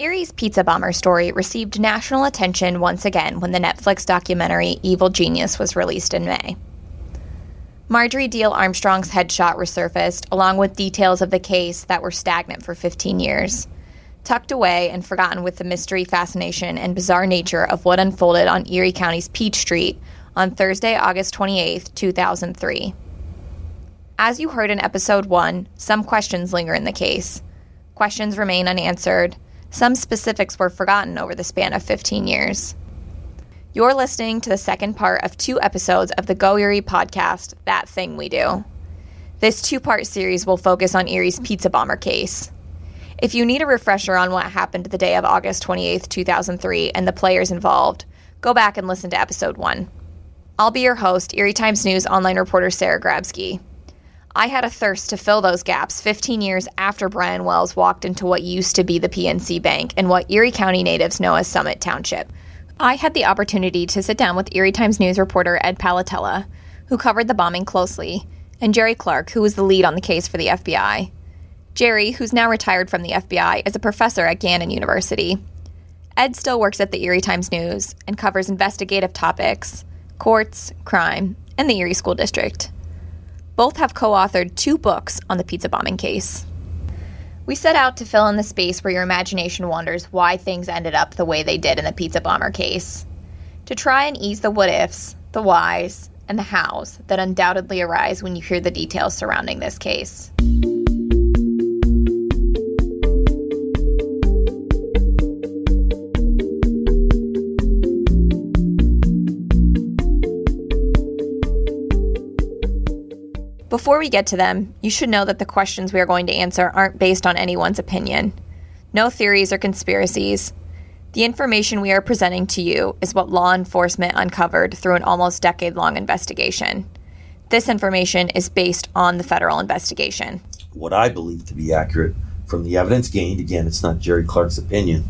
Erie's pizza bomber story received national attention once again when the Netflix documentary Evil Genius was released in May. Marjorie Diehl Armstrong's headshot resurfaced, along with details of the case that were stagnant for 15 years, tucked away and forgotten with the mystery, fascination, and bizarre nature of what unfolded on Erie County's Peach Street on Thursday, August 28, 2003. As you heard in episode 1, some questions linger in the case. Questions remain unanswered some specifics were forgotten over the span of 15 years. You're listening to the second part of two episodes of the Go Erie podcast, That Thing We Do. This two part series will focus on Erie's pizza bomber case. If you need a refresher on what happened the day of August 28, 2003, and the players involved, go back and listen to episode one. I'll be your host, Erie Times News online reporter Sarah Grabsky. I had a thirst to fill those gaps 15 years after Brian Wells walked into what used to be the PNC Bank and what Erie County natives know as Summit Township. I had the opportunity to sit down with Erie Times News reporter Ed Palattella, who covered the bombing closely, and Jerry Clark, who was the lead on the case for the FBI. Jerry, who's now retired from the FBI, is a professor at Gannon University. Ed still works at the Erie Times News and covers investigative topics, courts, crime, and the Erie School District. Both have co authored two books on the pizza bombing case. We set out to fill in the space where your imagination wonders why things ended up the way they did in the pizza bomber case. To try and ease the what ifs, the whys, and the hows that undoubtedly arise when you hear the details surrounding this case. Before we get to them, you should know that the questions we are going to answer aren't based on anyone's opinion. No theories or conspiracies. The information we are presenting to you is what law enforcement uncovered through an almost decade long investigation. This information is based on the federal investigation. What I believe to be accurate from the evidence gained, again, it's not Jerry Clark's opinion,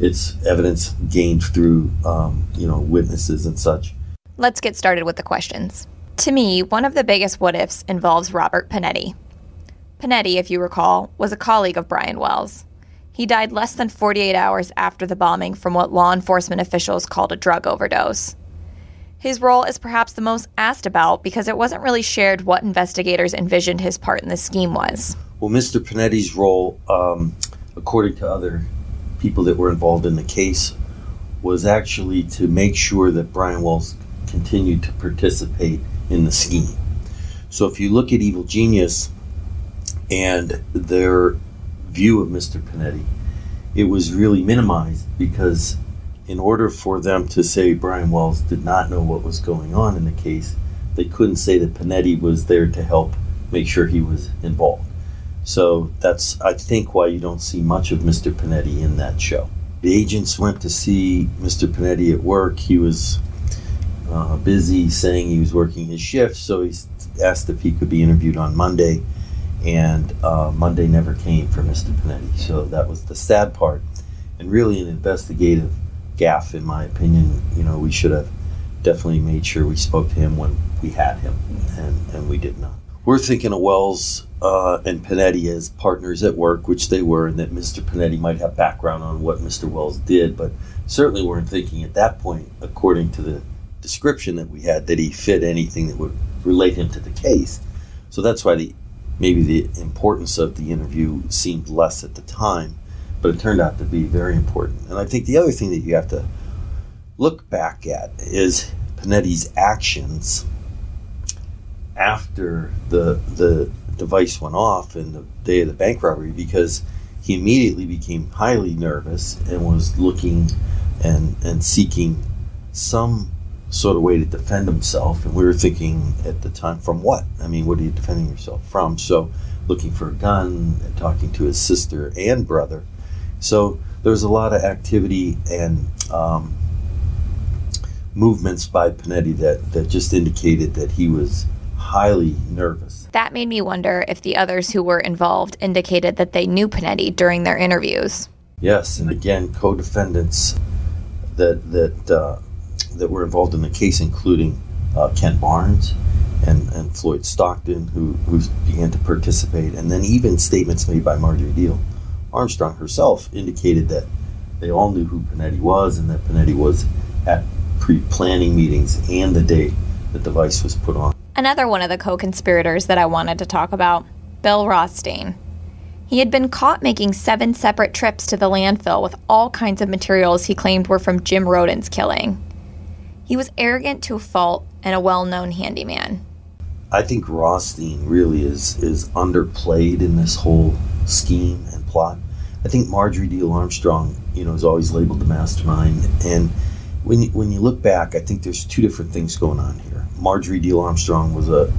it's evidence gained through, um, you know, witnesses and such. Let's get started with the questions. To me, one of the biggest what ifs involves Robert Pinetti. Pinetti, if you recall, was a colleague of Brian Wells. He died less than 48 hours after the bombing from what law enforcement officials called a drug overdose. His role is perhaps the most asked about because it wasn't really shared what investigators envisioned his part in the scheme was. Well, Mr. Pinetti's role, um, according to other people that were involved in the case, was actually to make sure that Brian Wells continued to participate in the scheme. So if you look at Evil Genius and their view of Mr. Pinetti, it was really minimized because in order for them to say Brian Wells did not know what was going on in the case, they couldn't say that Pinetti was there to help make sure he was involved. So that's, I think, why you don't see much of Mr. Pinetti in that show. The agents went to see Mr. Pinetti at work. He was uh, busy saying he was working his shift, so he asked if he could be interviewed on Monday, and uh, Monday never came for Mr. Pinetti. So that was the sad part, and really an investigative gaffe, in my opinion. You know, we should have definitely made sure we spoke to him when we had him, and, and we did not. We're thinking of Wells uh, and Pinetti as partners at work, which they were, and that Mr. Pinetti might have background on what Mr. Wells did, but certainly weren't thinking at that point, according to the description that we had that he fit anything that would relate him to the case. So that's why the maybe the importance of the interview seemed less at the time, but it turned out to be very important. And I think the other thing that you have to look back at is Pinetti's actions after the the device went off in the day of the bank robbery because he immediately became highly nervous and was looking and and seeking some sort of way to defend himself. And we were thinking at the time, from what? I mean, what are you defending yourself from? So, looking for a gun, talking to his sister and brother. So, there was a lot of activity and um, movements by Pinetti that, that just indicated that he was highly nervous. That made me wonder if the others who were involved indicated that they knew Pinetti during their interviews. Yes, and again, co defendants that, that uh, that were involved in the case, including uh, Kent Barnes and, and Floyd Stockton, who, who began to participate, and then even statements made by Marjorie Diehl Armstrong herself indicated that they all knew who Pinetti was and that Pinetti was at pre-planning meetings and the day the device was put on. Another one of the co-conspirators that I wanted to talk about, Bill Rothstein. He had been caught making seven separate trips to the landfill with all kinds of materials he claimed were from Jim Roden's killing. He was arrogant to a fault and a well-known handyman. I think Rothstein really is is underplayed in this whole scheme and plot. I think Marjorie Diehl Armstrong, you know, is always labeled the mastermind. And when you, when you look back, I think there's two different things going on here. Marjorie Diehl Armstrong was a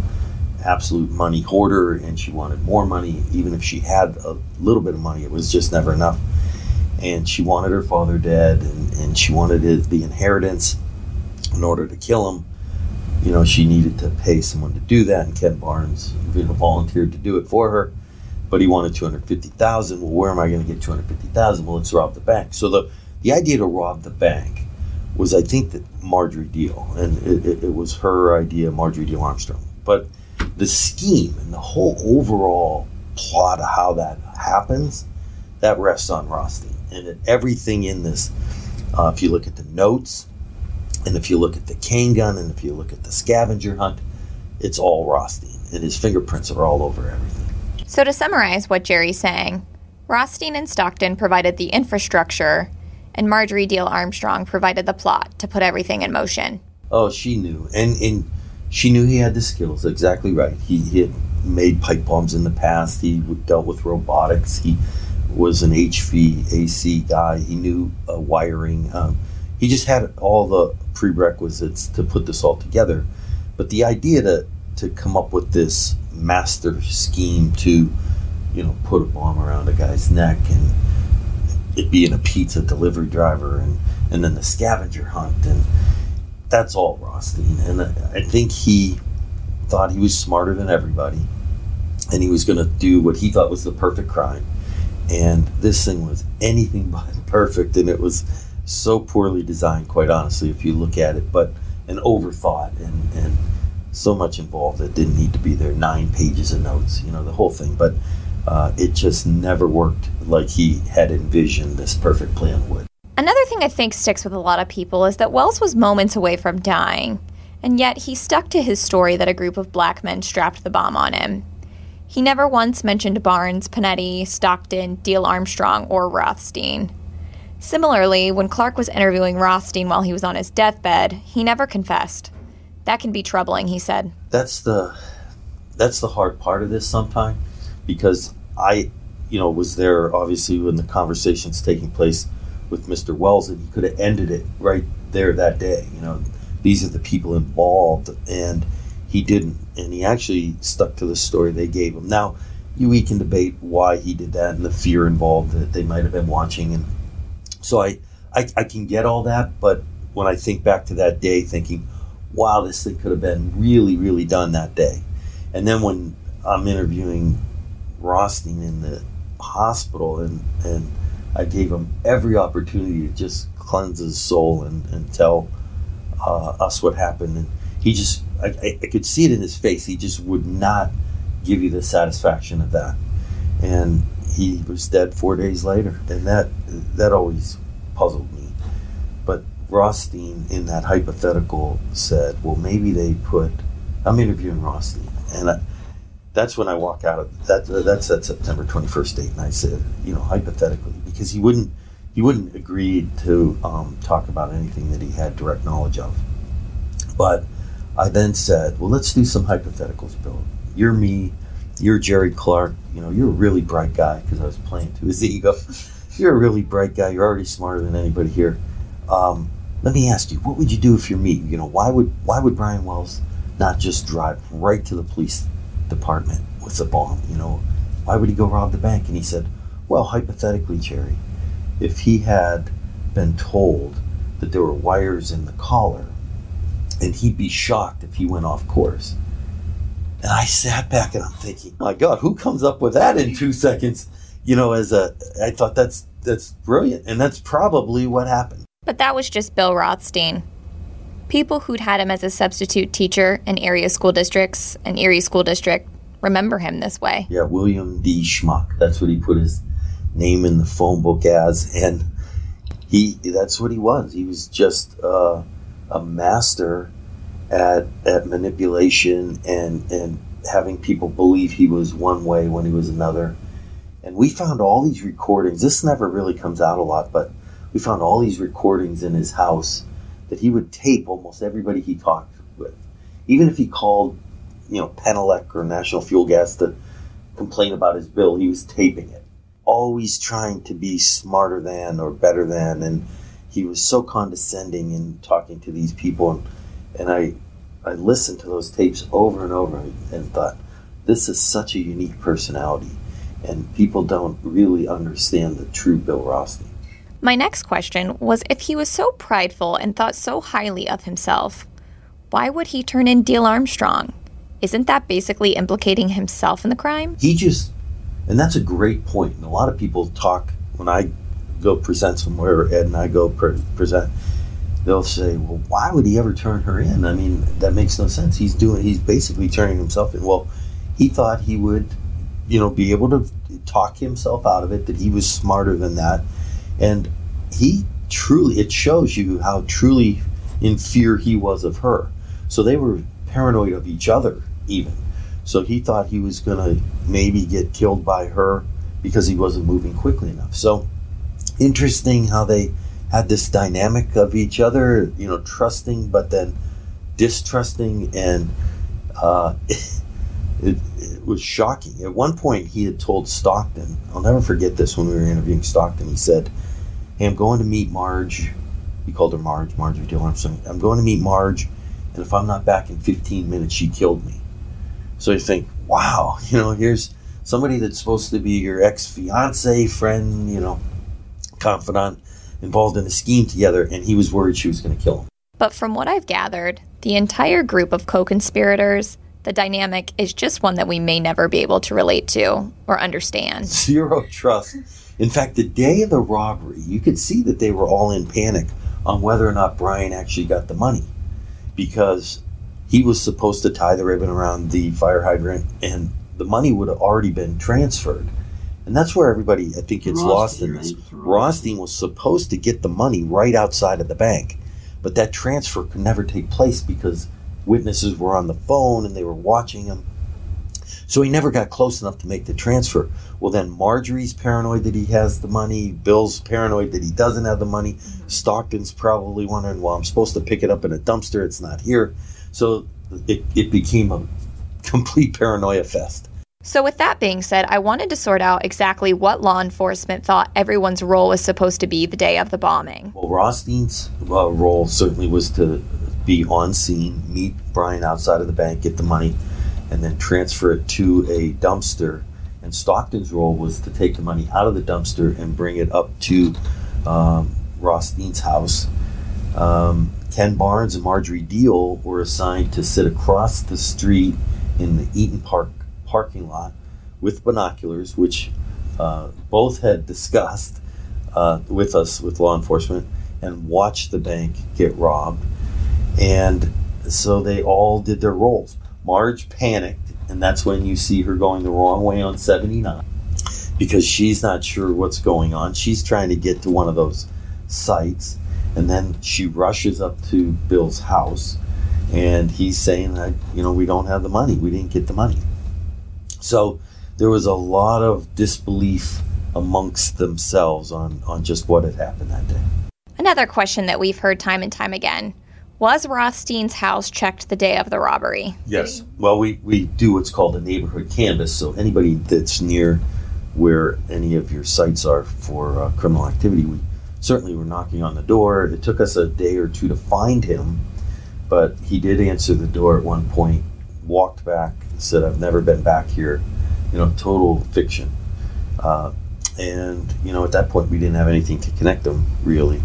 absolute money hoarder, and she wanted more money. Even if she had a little bit of money, it was just never enough. And she wanted her father dead, and, and she wanted it, the inheritance in order to kill him you know, she needed to pay someone to do that, and Ken Barnes you know, volunteered to do it for her. But he wanted two hundred fifty thousand. Well, where am I going to get two hundred fifty thousand? Well, let's rob the bank. So the the idea to rob the bank was, I think, that Marjorie Diehl, and it, it, it was her idea, Marjorie Diehl Armstrong. But the scheme and the whole overall plot of how that happens, that rests on Rothstein. And everything in this, uh, if you look at the notes, and if you look at the cane gun and if you look at the scavenger hunt, it's all Rothstein, and his fingerprints are all over everything. So, to summarize what Jerry's saying, Rothstein and Stockton provided the infrastructure, and Marjorie Diehl Armstrong provided the plot to put everything in motion. Oh, she knew, and and she knew he had the skills. Exactly right. He, he had made pipe bombs in the past. He dealt with robotics. He was an HVAC guy. He knew uh, wiring. Um, he just had all the prerequisites to put this all together. But the idea to to come up with this master scheme to, you know, put a bomb around a guy's neck and it being a pizza delivery driver and and then the scavenger hunt and that's all Rothstein. And I think he thought he was smarter than everybody and he was going to do what he thought was the perfect crime. And this thing was anything but perfect and it was so poorly designed, quite honestly, if you look at it, but an overthought and, and so much involved that didn't need to be there. Nine pages of notes, you know, the whole thing. But uh, it just never worked like he had envisioned this perfect plan would. Another thing I think sticks with a lot of people is that Wells was moments away from dying, and yet he stuck to his story that a group of black men strapped the bomb on him. He never once mentioned Barnes, Pinetti, Stockton, Diehl Armstrong, or Rothstein. Similarly, when Clark was interviewing Rothstein while he was on his deathbed, he never confessed. That can be troubling, he said. That's the that's the hard part of this sometimes because I, you know, was there obviously when the conversation's taking place with Mr. Wells and he could have ended it right there that day. You know, these are the people involved and he didn't and he actually stuck to the story they gave him. Now, we can debate why he did that and the fear involved that they might have been watching and so I, I, I can get all that, but when I think back to that day, thinking, wow, this thing could have been really, really done that day. And then when I'm interviewing Rothstein in the hospital, and, and I gave him every opportunity to just cleanse his soul and, and tell uh, us what happened. And he just, I, I could see it in his face. He just would not give you the satisfaction of that. And he was dead four days later, and that that always puzzled me. But Rothstein, in that hypothetical, said, "Well, maybe they put." I'm interviewing Rothstein, and I, that's when I walk out of that. That's that September 21st date, and I said, you know, hypothetically, because he wouldn't he wouldn't agree to um, talk about anything that he had direct knowledge of. But I then said, well, let's do some hypotheticals, Bill. You're me you're Jerry Clark. You know, you're a really bright guy because I was playing to his ego. You're a really bright guy. You're already smarter than anybody here. Um, let me ask you, what would you do if you're me? You know, why would why would Brian Wells not just drive right to the police department with the bomb? You know, why would he go rob the bank? And he said, well, hypothetically, Jerry, if he had been told that there were wires in the collar, and he'd be shocked if he went off course and I sat back and I'm thinking, my God, who comes up with that in two seconds? You know, as a, I thought that's that's brilliant, and that's probably what happened. But that was just Bill Rothstein. People who'd had him as a substitute teacher in area school districts and Erie School District remember him this way. Yeah, William D. Schmuck. That's what he put his name in the phone book as, and he that's what he was. He was just uh, a master at at manipulation and and having people believe he was one way when he was another. And we found all these recordings. This never really comes out a lot, but we found all these recordings in his house that he would tape almost everybody he talked with. Even if he called, you know, Penelec or National Fuel Gas to complain about his bill, he was taping it. Always trying to be smarter than or better than. And he was so condescending in talking to these people. And, and I, I listened to those tapes over and over and thought, this is such a unique personality. And people don't really understand the true Bill Rothstein. My next question was if he was so prideful and thought so highly of himself, why would he turn in Diehl Armstrong? Isn't that basically implicating himself in the crime? He just, and that's a great point. And a lot of people talk when I go present somewhere, Ed and I go pre- present, they'll say, well, why would he ever turn her in? I mean, that makes no sense. He's doing, he's basically turning himself in. Well, he thought he would, you know, be able to talk himself out of it, that he was smarter than that and he truly, it shows you how truly in fear he was of her. So they were paranoid of each other, even. So he thought he was going to maybe get killed by her because he wasn't moving quickly enough. So interesting how they had this dynamic of each other, you know, trusting but then distrusting, and uh, it, it, was shocking. At one point, he had told Stockton, I'll never forget this when we were interviewing Stockton, he said, hey, I'm going to meet Marge. He called her Marge, Marjorie Diehl Armstrong. I'm going to meet Marge, and if I'm not back in 15 minutes, she killed me. So you think, wow, you know, here's somebody that's supposed to be your ex fiance, friend, you know, confidant, involved in a scheme together, and he was worried she was going to kill him. But from what I've gathered, the entire group of co conspirators, the dynamic is just one that we may never be able to relate to or understand. Zero trust in fact, the day of the robbery, you could see that they were all in panic on whether or not Brian actually got the money because he was supposed to tie the ribbon around the fire hydrant and the money would have already been transferred. And that's where everybody, I think, gets lost in this. Rothstein was supposed to get the money right outside of the bank, but that transfer could never take place because witnesses were on the phone and they were watching him. So he never got close enough to make the transfer. Well, then Marjorie's paranoid that he has the money. Bill's paranoid that he doesn't have the money. Stockton's probably wondering, well, I'm supposed to pick it up in a dumpster. It's not here. So it, it became a complete paranoia fest. So, with that being said, I wanted to sort out exactly what law enforcement thought everyone's role was supposed to be the day of the bombing. Well, Rothstein's uh, role certainly was to be on scene, meet Brian outside of the bank, get the money, and then transfer it to a dumpster. And Stockton's role was to take the money out of the dumpster and bring it up to um, Rothstein's house. Um, Ken Barnes and Marjorie Diehl were assigned to sit across the street in the Eaton Park parking lot with binoculars, which uh, both had discussed uh, with us, with law enforcement, and watch the bank get robbed. And so they all did their roles. Marge panicked, and that's when you see her going the wrong way on 79 because she's not sure what's going on. She's trying to get to one of those sites, and then she rushes up to Bill's house, and he's saying that, you know, we don't have the money. We didn't get the money. So there was a lot of disbelief amongst themselves on, on just what had happened that day. Another question that we've heard time and time again was Rothstein's house checked the day of the robbery? Yes. Well, we, we do what's called a neighborhood canvas. So anybody that's near where any of your sites are for uh, criminal activity, we certainly were knocking on the door. It took us a day or two to find him, but he did answer the door at one point, walked back, said, I've never been back here. You know, total fiction. Uh, and, you know, at that point, we didn't have anything to connect them really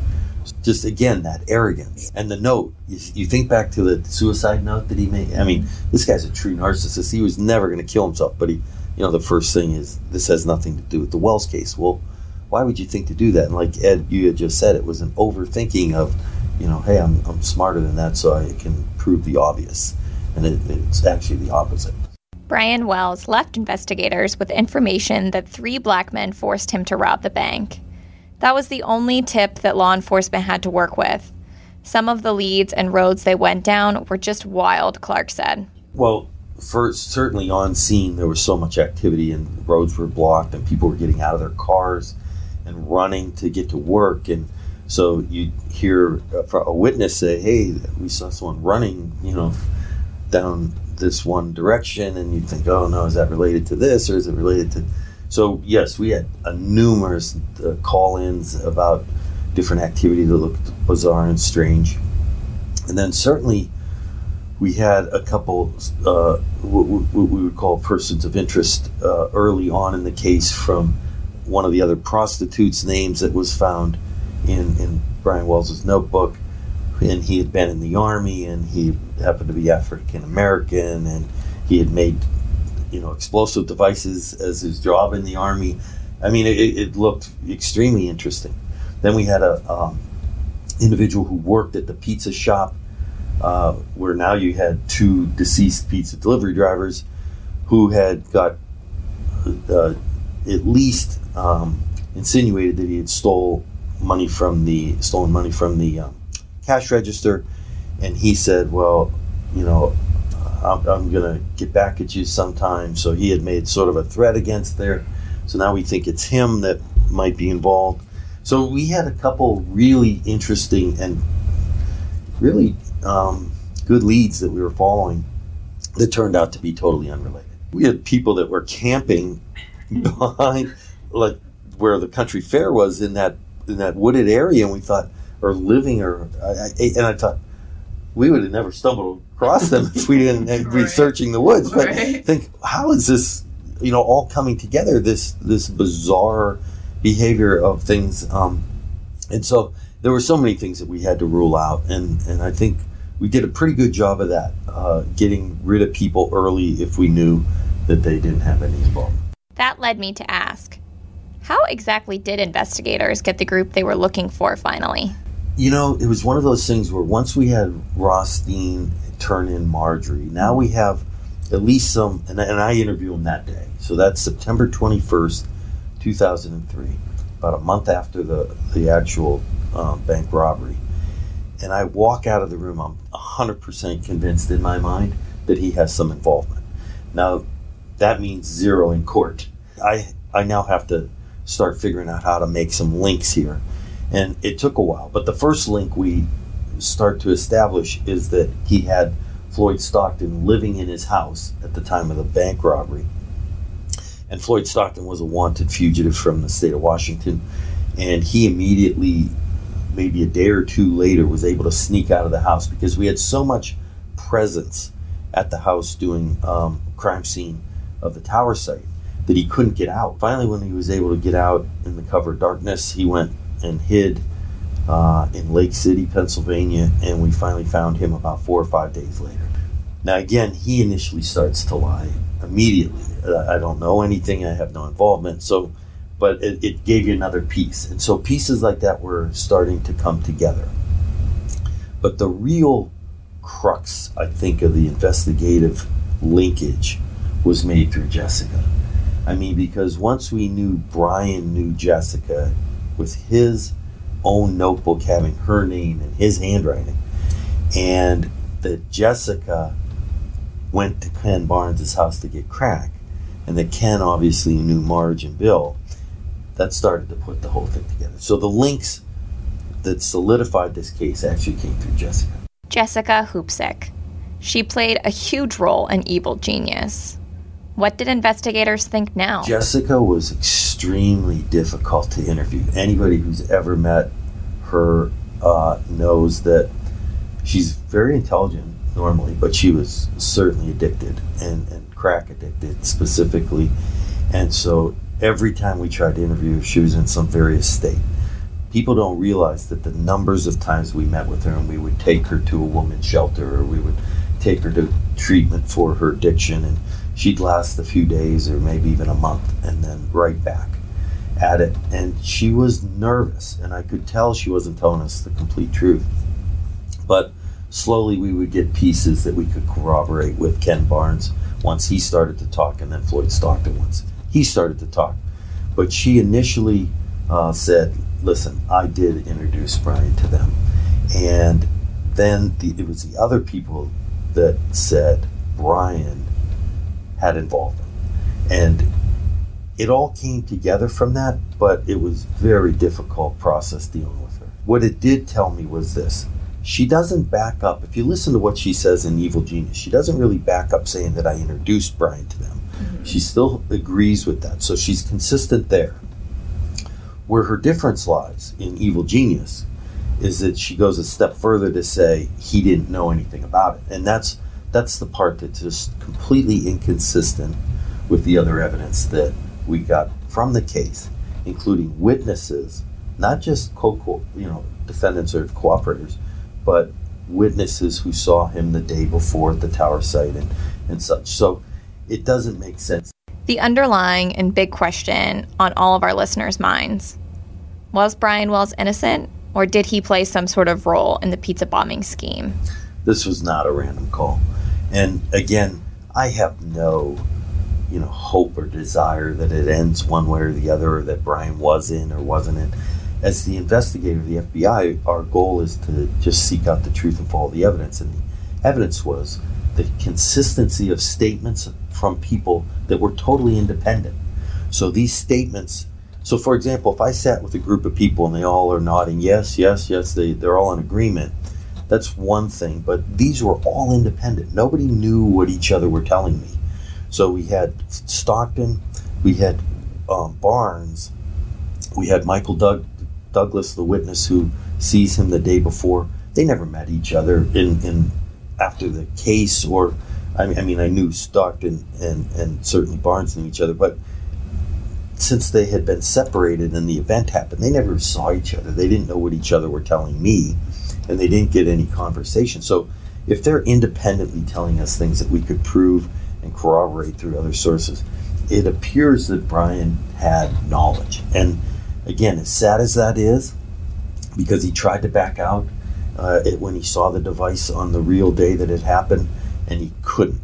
just again that arrogance. And the note you, you, think back to the suicide note that he made. I mean this guy's a true narcissist. He was never going to kill himself but he you know the first thing is this has nothing to do with the wells case. Well why would you think to do that? And like ed you had just said it was an overthinking of you know hey i'm, I'm smarter than that so i can prove the obvious. And it, it's actually the opposite. Brian wells left investigators with information that three black men forced him to rob the bank That was the only tip that law enforcement had to work with. Some of the leads and roads they went down were just wild, Clark said. Well, first, certainly on scene, there was so much activity and roads were blocked and people were getting out of their cars and running to get to work. And so you hear uh, a witness say, "Hey, we saw someone running," you know, down this one direction, and you think, "Oh no, is that related to this or is it related to?" So yes, we had a numerous uh, call-ins about different activity that looked bizarre and strange, and then certainly we had a couple uh, what, we would call persons of interest uh, early on in the case from one of the other prostitutes' names that was found in, in Brian Wells's notebook. And he had been in the army and he happened to be African American and he had made, you know, explosive devices as his job in the army. I mean, it, it looked extremely interesting. Then we had a um, individual who worked at the pizza shop uh, where now you had two deceased pizza delivery drivers who had got uh, at least um, insinuated that he had stole money from the stolen money from the um, cash register, and he said, "Well, you know, I'm, I'm going to get back at you sometime." So he had made sort of a threat against there. So now we think it's him that might be involved. So we had a couple really interesting and really um, good leads that we were following that turned out to be totally unrelated. We had people that were camping behind, like where the country fair was in that in that wooded area, and we thought, or living, or I, I, and I thought we would have never stumbled across them if we didn't right. be searching the woods. But right. think, how is this, you know, all coming together? This this bizarre behavior of things, um, and so there were so many things that we had to rule out, and and I think we did a pretty good job of that, uh, getting rid of people early if we knew that they didn't have any involvement. That led me to ask how exactly did investigators get the group they were looking for finally? You know, it was one of those things where once we had Rothstein turn in Marjorie, now we have at least some, and, and I interview him that day. So that's September 21st, 2003, about a month after the, the actual um, bank robbery. And I walk out of the room, I'm 100% convinced in my mind that he has some involvement. Now, that means zero in court. I, I now have to start figuring out how to make some links here. And it took a while. But the first link we start to establish is that he had Floyd Stockton living in his house at the time of the bank robbery. And Floyd Stockton was a wanted fugitive from the state of Washington. And he immediately, maybe a day or two later, was able to sneak out of the house because we had so much presence at the house doing um, crime scene of the tower site that he couldn't get out. Finally, when he was able to get out in the cover darkness, he went and hid uh, in Lake City, Pennsylvania, and we finally found him about four or five days later. Now, again, he initially starts to lie immediately. Uh, I don't know anything, I have no involvement. So, but it, it gave you another piece. And so pieces like that were starting to come together. But the real crux, I think, of the investigative linkage was made through Jessica. I mean, because once we knew Brian knew Jessica with his own notebook having her name and his handwriting, and that Jessica went to Ken Barnes' house to get crack, and that Ken obviously knew Marge and Bill, that started to put the whole thing together. So the links that solidified this case actually came through Jessica. Jessica Hoopsick. She played a huge role in Evil Genius. What did investigators think now? Jessica was extremely difficult to interview. Anybody who's ever met her uh, knows that she's very intelligent normally, but she was certainly addicted and, and crack addicted specifically. And so every time we tried to interview her, she was in some various state. People don't realize that the numbers of times we met with her and we would take her to a woman's shelter or we would take her to treatment for her addiction and she'd last a few days or maybe even a month and then right back at it. And she was nervous, and I could tell she wasn't telling us the complete truth. But slowly we would get pieces that we could corroborate with Ken Barnes once he started to talk, and then Floyd Stockton once he started to talk. But she initially uh, said, listen, I did introduce Brian to them. And then the, it was the other people that said Brian had involvement. And it all came together from that, but it was very difficult process dealing with her. What it did tell me was this. She doesn't back up. If you listen to what she says in Evil Genius, she doesn't really back up saying that I introduced Brian to them. Mm-hmm. She still agrees with that. So she's consistent there. Where her difference lies in Evil Genius is that she goes a step further to say he didn't know anything about it. And that's that's the part that's just completely inconsistent with the other evidence that we got from the case, including witnesses, not just co you know defendants or cooperators, but witnesses who saw him the day before at the tower site and, and such. So it doesn't make sense. The underlying and big question on all of our listeners' minds was Brian Wells innocent, or did he play some sort of role in the pizza bombing scheme? This was not a random call. And again, I have no you know hope or desire that it ends one way or the other or that Brian was in or wasn't in. As the investigator of the FBI, our goal is to just seek out the truth and follow the evidence. And the evidence was the consistency of statements from people that were totally independent. So these statements so for example, if I sat with a group of people and they all are nodding yes, yes, yes, they, they're all in agreement, that's one thing. But these were all independent. Nobody knew what each other were telling me. So we had Stockton, we had um, Barnes, we had Michael Doug, Douglas, the witness who sees him the day before. They never met each other in, in after the case, or I mean, I mean, I knew Stockton and and certainly Barnes knew each other, but since they had been separated and the event happened, they never saw each other. They didn't know what each other were telling me, and they didn't get any conversation. So, if they're independently telling us things that we could prove and corroborate through other sources. It appears that Brian had knowledge. And again, as sad as that is, because he tried to back out uh, it, when he saw the device on the real day that it happened, and he couldn't.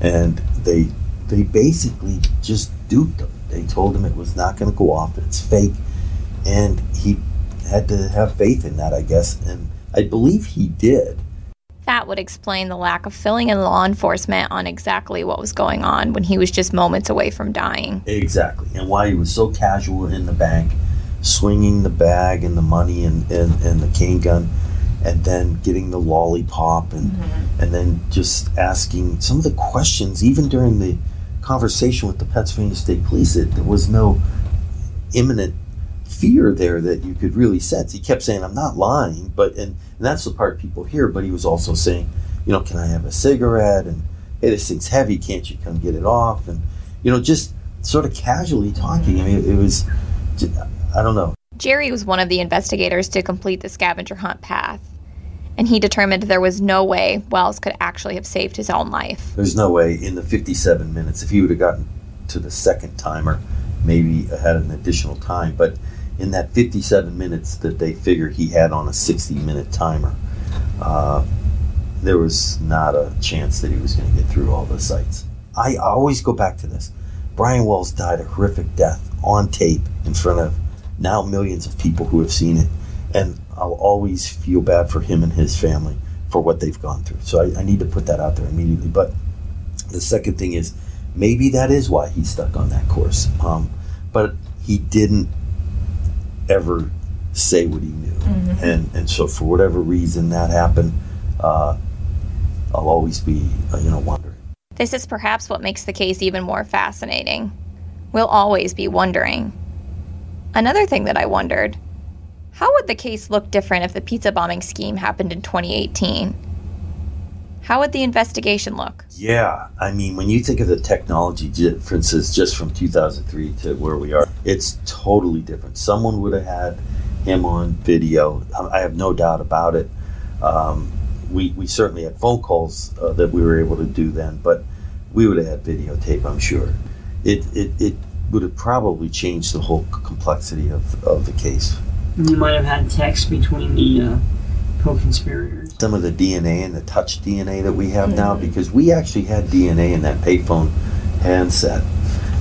And they they basically just duped him. They told him it was not going to go off. It's fake, and he had to have faith in that, I guess. And I believe he did. That would explain the lack of filling in law enforcement on exactly what was going on when he was just moments away from dying. Exactly. And why he was so casual in the bank, swinging the bag and the money and, and, and the cane gun, and then getting the lollipop, and, mm-hmm. and then just asking some of the questions, even during the conversation with the Pennsylvania State Police, it, there was no imminent fear there that you could really sense. He kept saying, "I'm not lying," but and, and that's the part people hear. But he was also saying, "You know, can I have a cigarette?" And hey, this thing's heavy. Can't you come get it off? And you know, just sort of casually talking. I mean, it, it was, I don't know. Jerry was one of the investigators to complete the scavenger hunt path and he determined there was no way Wells could actually have saved his own life. There's no way in the 57 minutes, if he would have gotten to the second timer, maybe had an additional time. But in that 57 minutes that they figure he had on a 60 minute timer, uh, there was not a chance that he was going to get through all the sites. I always go back to this. Brian Wells died a horrific death on tape in front of now millions of people who have seen it. And I'll always feel bad for him and his family for what they've gone through. So I, I need to put that out there immediately. But the second thing is maybe that is why he's stuck on that course. Um, but he didn't ever say what he knew. Mm-hmm. And, and so for whatever reason that happened, uh, I'll always be, uh, you know, wondering. This is perhaps what makes the case even more fascinating. We'll always be wondering. Another thing that I wondered how would the case look different if the pizza bombing scheme happened in 2018? How would the investigation look? Yeah, I mean, when you think of the technology differences just from 2003 to where we are, it's totally different. Someone would have had him on video. I have no doubt about it. Um, we, we certainly had phone calls uh, that we were able to do then, but we would have had videotape, I'm sure. It, it, it would have probably changed the whole complexity of, of the case. You might have had text between the uh, co-conspirators. Some of the DNA and the touch DNA that we have mm-hmm. now, because we actually had DNA in that payphone handset,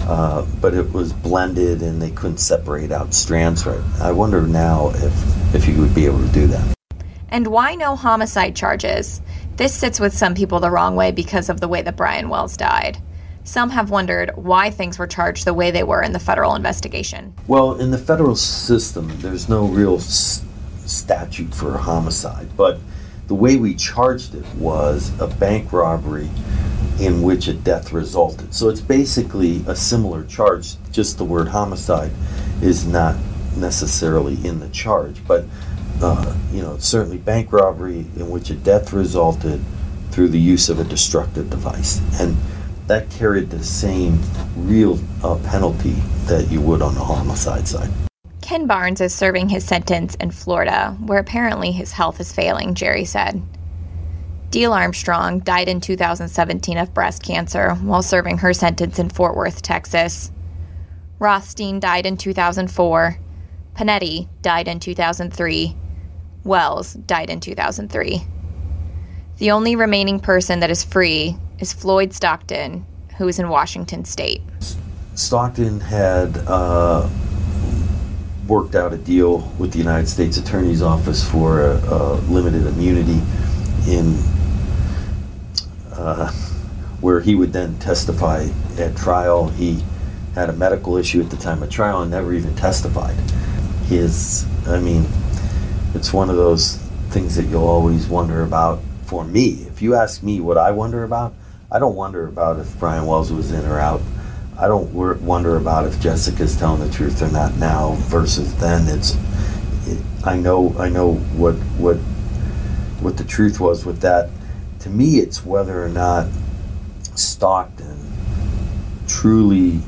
uh, but it was blended and they couldn't separate out strands right. I wonder now if if you would be able to do that. And why no homicide charges? This sits with some people the wrong way because of the way that Brian Wells died. Some have wondered why things were charged the way they were in the federal investigation. Well, in the federal system, there's no real s- statute for homicide, but the way we charged it was a bank robbery in which a death resulted. So it's basically a similar charge, just the word homicide is not necessarily in the charge, but uh, you know, certainly bank robbery in which a death resulted through the use of a destructive device. And that carried the same real uh, penalty that you would on the homicide side. Ken Barnes is serving his sentence in Florida, where apparently his health is failing, Jerry said. Diehl Armstrong died in 2017 of breast cancer while serving her sentence in Fort Worth, Texas. Rothstein died in 2004. Pinetti died in 2003. Wells died in 2003. The only remaining person that is free is Floyd Stockton, who is in Washington state. Stockton had uh, worked out a deal with the United States Attorney's Office for a, a limited immunity in uh, where he would then testify at trial. He had a medical issue at the time of trial and never even testified. His, I mean, it's one of those things that you'll always wonder about. For me, if you ask me what I wonder about, I don't wonder about if Brian Wells was in or out. I don't wonder about if Jessica's telling the truth or not now versus then. It's, it, I know, I know what what what the truth was with that. To me, it's whether or not Stockton truly,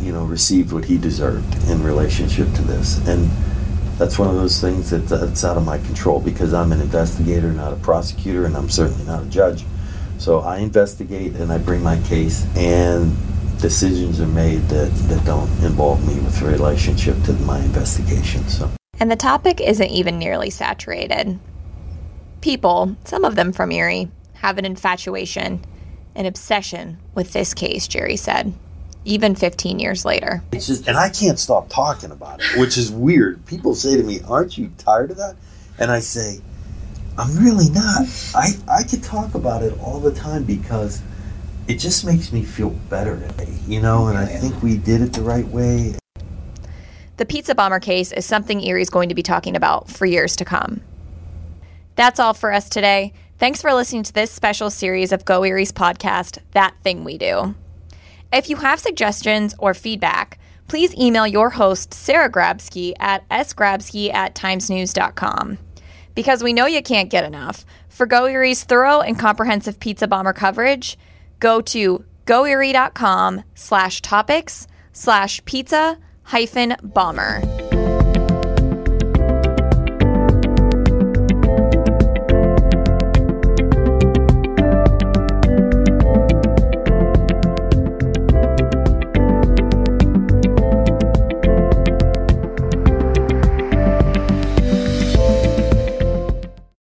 you know, received what he deserved in relationship to this, and that's one of those things that that's out of my control because I'm an investigator, not a prosecutor, and I'm certainly not a judge. So I investigate and I bring my case, and decisions are made that, that don't involve me with relationship to my investigation. So. And the topic isn't even nearly saturated. People, some of them from Erie, have an infatuation, an obsession with this case, Jerry said, even 15 years later. It's just, and I can't stop talking about it, which is weird. People say to me, Aren't you tired of that? And I say, I'm really not. I, I could talk about it all the time because it just makes me feel better, you know, and I think we did it the right way. The pizza bomber case is something Erie's going to be talking about for years to come. That's all for us today. Thanks for listening to this special series of Go Erie's podcast, That Thing We Do. If you have suggestions or feedback, please email your host, Sarah Grabsky, at sgrabsky at timesnews.com. Because we know you can't get enough, for Go Erie's thorough and comprehensive pizza bomber coverage, go to goerie.com slash topics slash pizza hyphen bomber.